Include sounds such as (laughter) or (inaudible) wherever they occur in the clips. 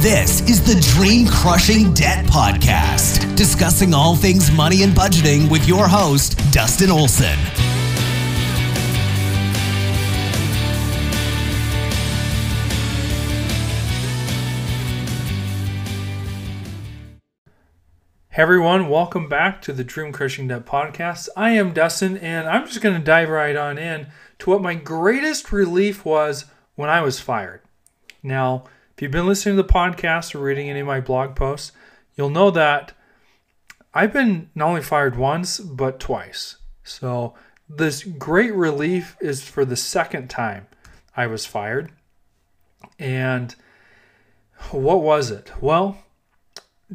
This is the Dream Crushing Debt Podcast, discussing all things money and budgeting with your host, Dustin Olson. Hey everyone, welcome back to the Dream Crushing Debt Podcast. I am Dustin, and I'm just going to dive right on in to what my greatest relief was when I was fired. Now, if you've been listening to the podcast or reading any of my blog posts, you'll know that I've been not only fired once, but twice. So, this great relief is for the second time I was fired. And what was it? Well,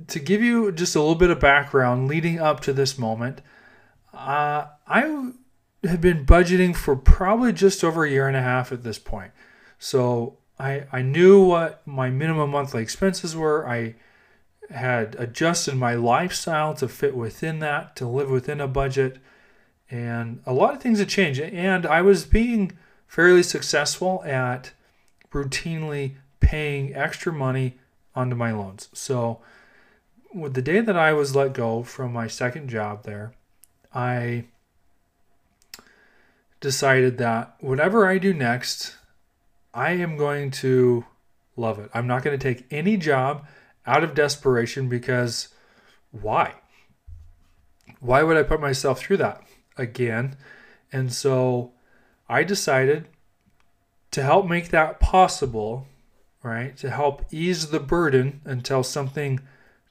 to give you just a little bit of background leading up to this moment, uh, I have been budgeting for probably just over a year and a half at this point. So I, I knew what my minimum monthly expenses were. I had adjusted my lifestyle to fit within that, to live within a budget. And a lot of things had changed. And I was being fairly successful at routinely paying extra money onto my loans. So, with the day that I was let go from my second job there, I decided that whatever I do next, I am going to love it. I'm not going to take any job out of desperation because why? Why would I put myself through that again? And so I decided to help make that possible, right? To help ease the burden until something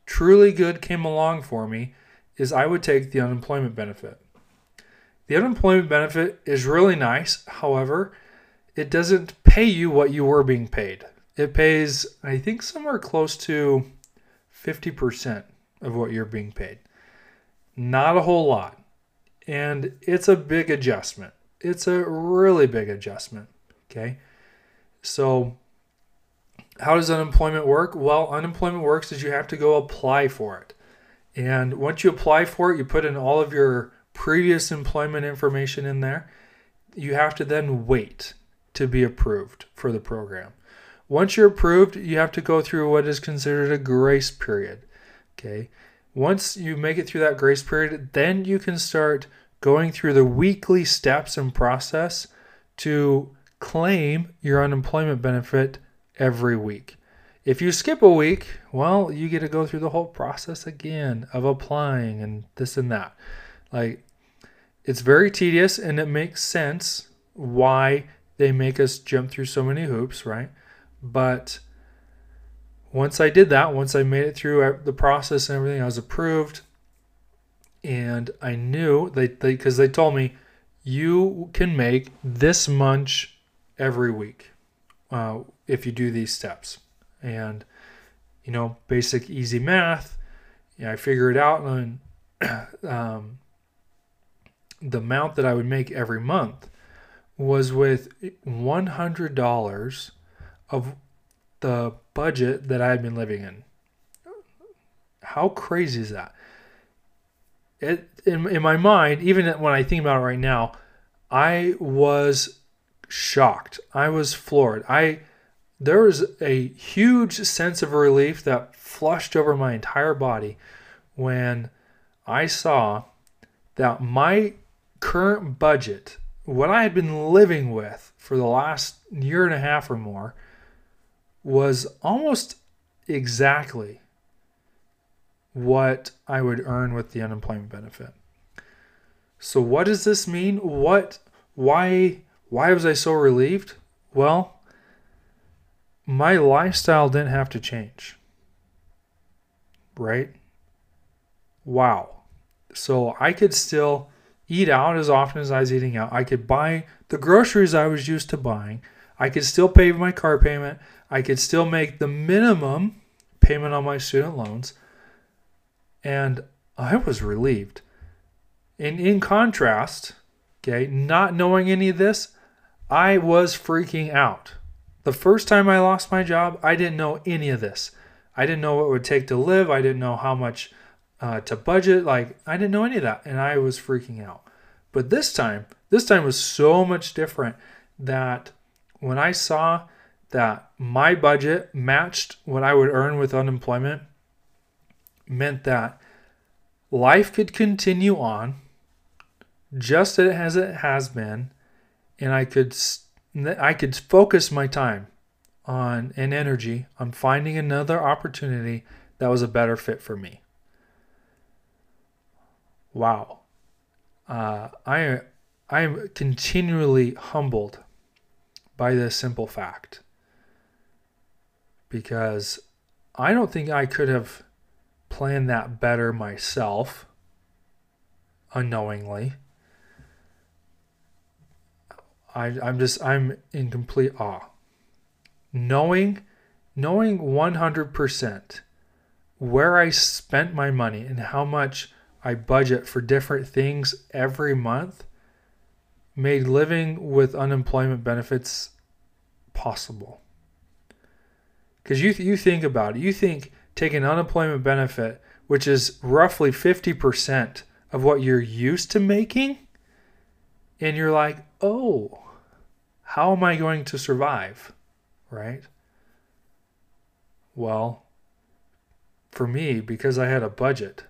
truly good came along for me is I would take the unemployment benefit. The unemployment benefit is really nice. However, it doesn't pay you what you were being paid. It pays, I think, somewhere close to 50% of what you're being paid. Not a whole lot. And it's a big adjustment. It's a really big adjustment. Okay. So, how does unemployment work? Well, unemployment works is you have to go apply for it. And once you apply for it, you put in all of your previous employment information in there. You have to then wait to be approved for the program. Once you're approved, you have to go through what is considered a grace period. Okay. Once you make it through that grace period, then you can start going through the weekly steps and process to claim your unemployment benefit every week. If you skip a week, well, you get to go through the whole process again of applying and this and that. Like, it's very tedious and it makes sense why they make us jump through so many hoops, right? But once I did that, once I made it through the process and everything, I was approved. And I knew they because they, they told me you can make this much every week uh, if you do these steps. And you know, basic easy math. Yeah, I figure it out, and (clears throat) um, the amount that I would make every month was with $100 of the budget that I had been living in. How crazy is that? It, in, in my mind, even when I think about it right now, I was shocked. I was floored. I there was a huge sense of relief that flushed over my entire body when I saw that my current budget what I had been living with for the last year and a half or more was almost exactly what I would earn with the unemployment benefit. So what does this mean? What why why was I so relieved? Well, my lifestyle didn't have to change. Right? Wow. So I could still eat out as often as I was eating out. I could buy the groceries I was used to buying. I could still pay my car payment. I could still make the minimum payment on my student loans. And I was relieved. And in contrast, okay, not knowing any of this, I was freaking out. The first time I lost my job, I didn't know any of this. I didn't know what it would take to live. I didn't know how much uh, to budget. Like I didn't know any of that, and I was freaking out. But this time, this time was so much different that when I saw that my budget matched what I would earn with unemployment meant that life could continue on just as it has been and I could I could focus my time on and energy on finding another opportunity that was a better fit for me. Wow. Uh, I I am continually humbled by this simple fact because I don't think I could have planned that better myself unknowingly. I, I'm just I'm in complete awe. Knowing knowing 100% where I spent my money and how much I budget for different things every month made living with unemployment benefits possible. Because you, you think about it, you think taking unemployment benefit, which is roughly 50% of what you're used to making, and you're like, oh, how am I going to survive? Right? Well, for me, because I had a budget,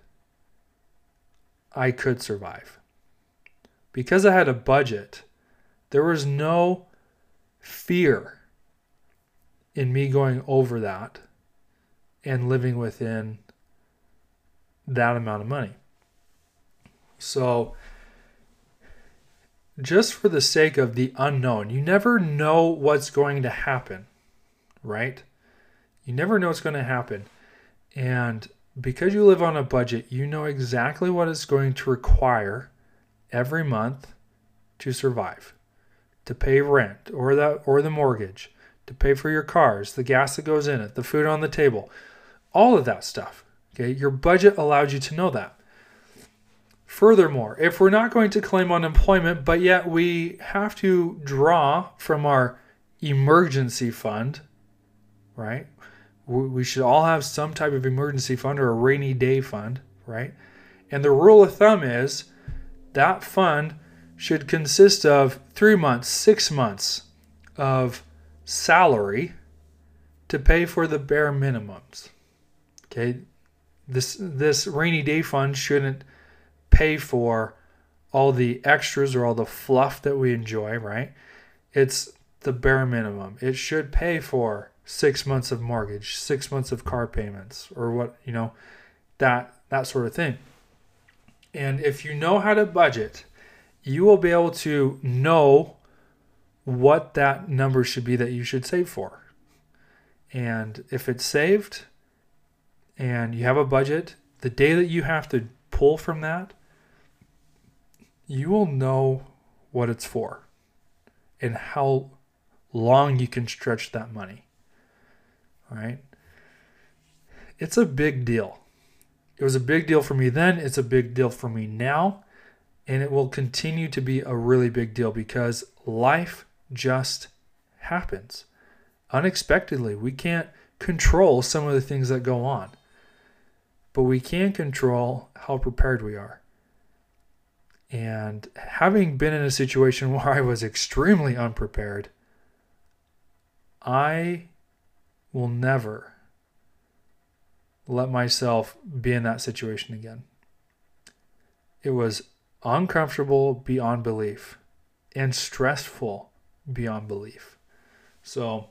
I could survive. Because I had a budget, there was no fear in me going over that and living within that amount of money. So, just for the sake of the unknown, you never know what's going to happen, right? You never know what's going to happen. And because you live on a budget, you know exactly what it's going to require every month to survive, to pay rent or the or the mortgage, to pay for your cars, the gas that goes in it, the food on the table, all of that stuff. Okay, your budget allows you to know that. Furthermore, if we're not going to claim unemployment, but yet we have to draw from our emergency fund, right? We should all have some type of emergency fund or a rainy day fund, right? And the rule of thumb is that fund should consist of three months, six months of salary to pay for the bare minimums. Okay, this this rainy day fund shouldn't pay for all the extras or all the fluff that we enjoy, right? It's the bare minimum. It should pay for six months of mortgage, six months of car payments, or what you know, that that sort of thing. And if you know how to budget, you will be able to know what that number should be that you should save for. And if it's saved and you have a budget, the day that you have to pull from that, you will know what it's for and how long you can stretch that money. All right? It's a big deal. It was a big deal for me then, it's a big deal for me now, and it will continue to be a really big deal because life just happens unexpectedly. We can't control some of the things that go on, but we can control how prepared we are. And having been in a situation (laughs) where I was extremely unprepared, I will never let myself be in that situation again. It was uncomfortable beyond belief and stressful beyond belief. So,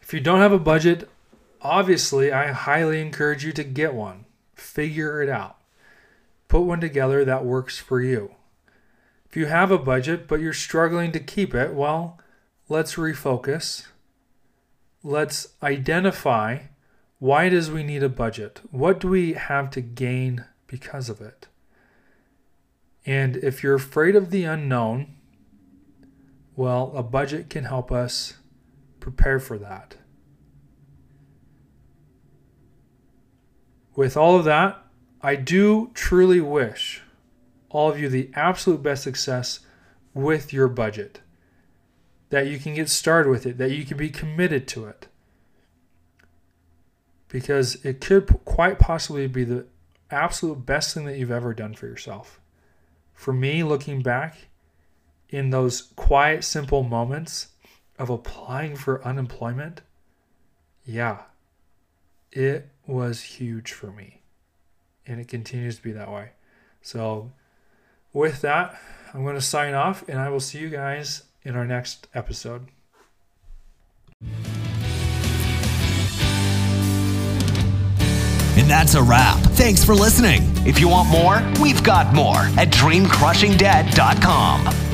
if you don't have a budget, obviously, I highly encourage you to get one. Figure it out. Put one together that works for you. If you have a budget but you're struggling to keep it, well, let's refocus let's identify why does we need a budget. What do we have to gain because of it? And if you're afraid of the unknown, well, a budget can help us prepare for that. With all of that, I do truly wish all of you the absolute best success with your budget that you can get started with it, that you can be committed to it. Because it could quite possibly be the absolute best thing that you've ever done for yourself. For me, looking back in those quiet, simple moments of applying for unemployment, yeah, it was huge for me. And it continues to be that way. So, with that, I'm going to sign off and I will see you guys in our next episode. And that's a wrap. Thanks for listening. If you want more, we've got more at dreamcrushingdebt.com.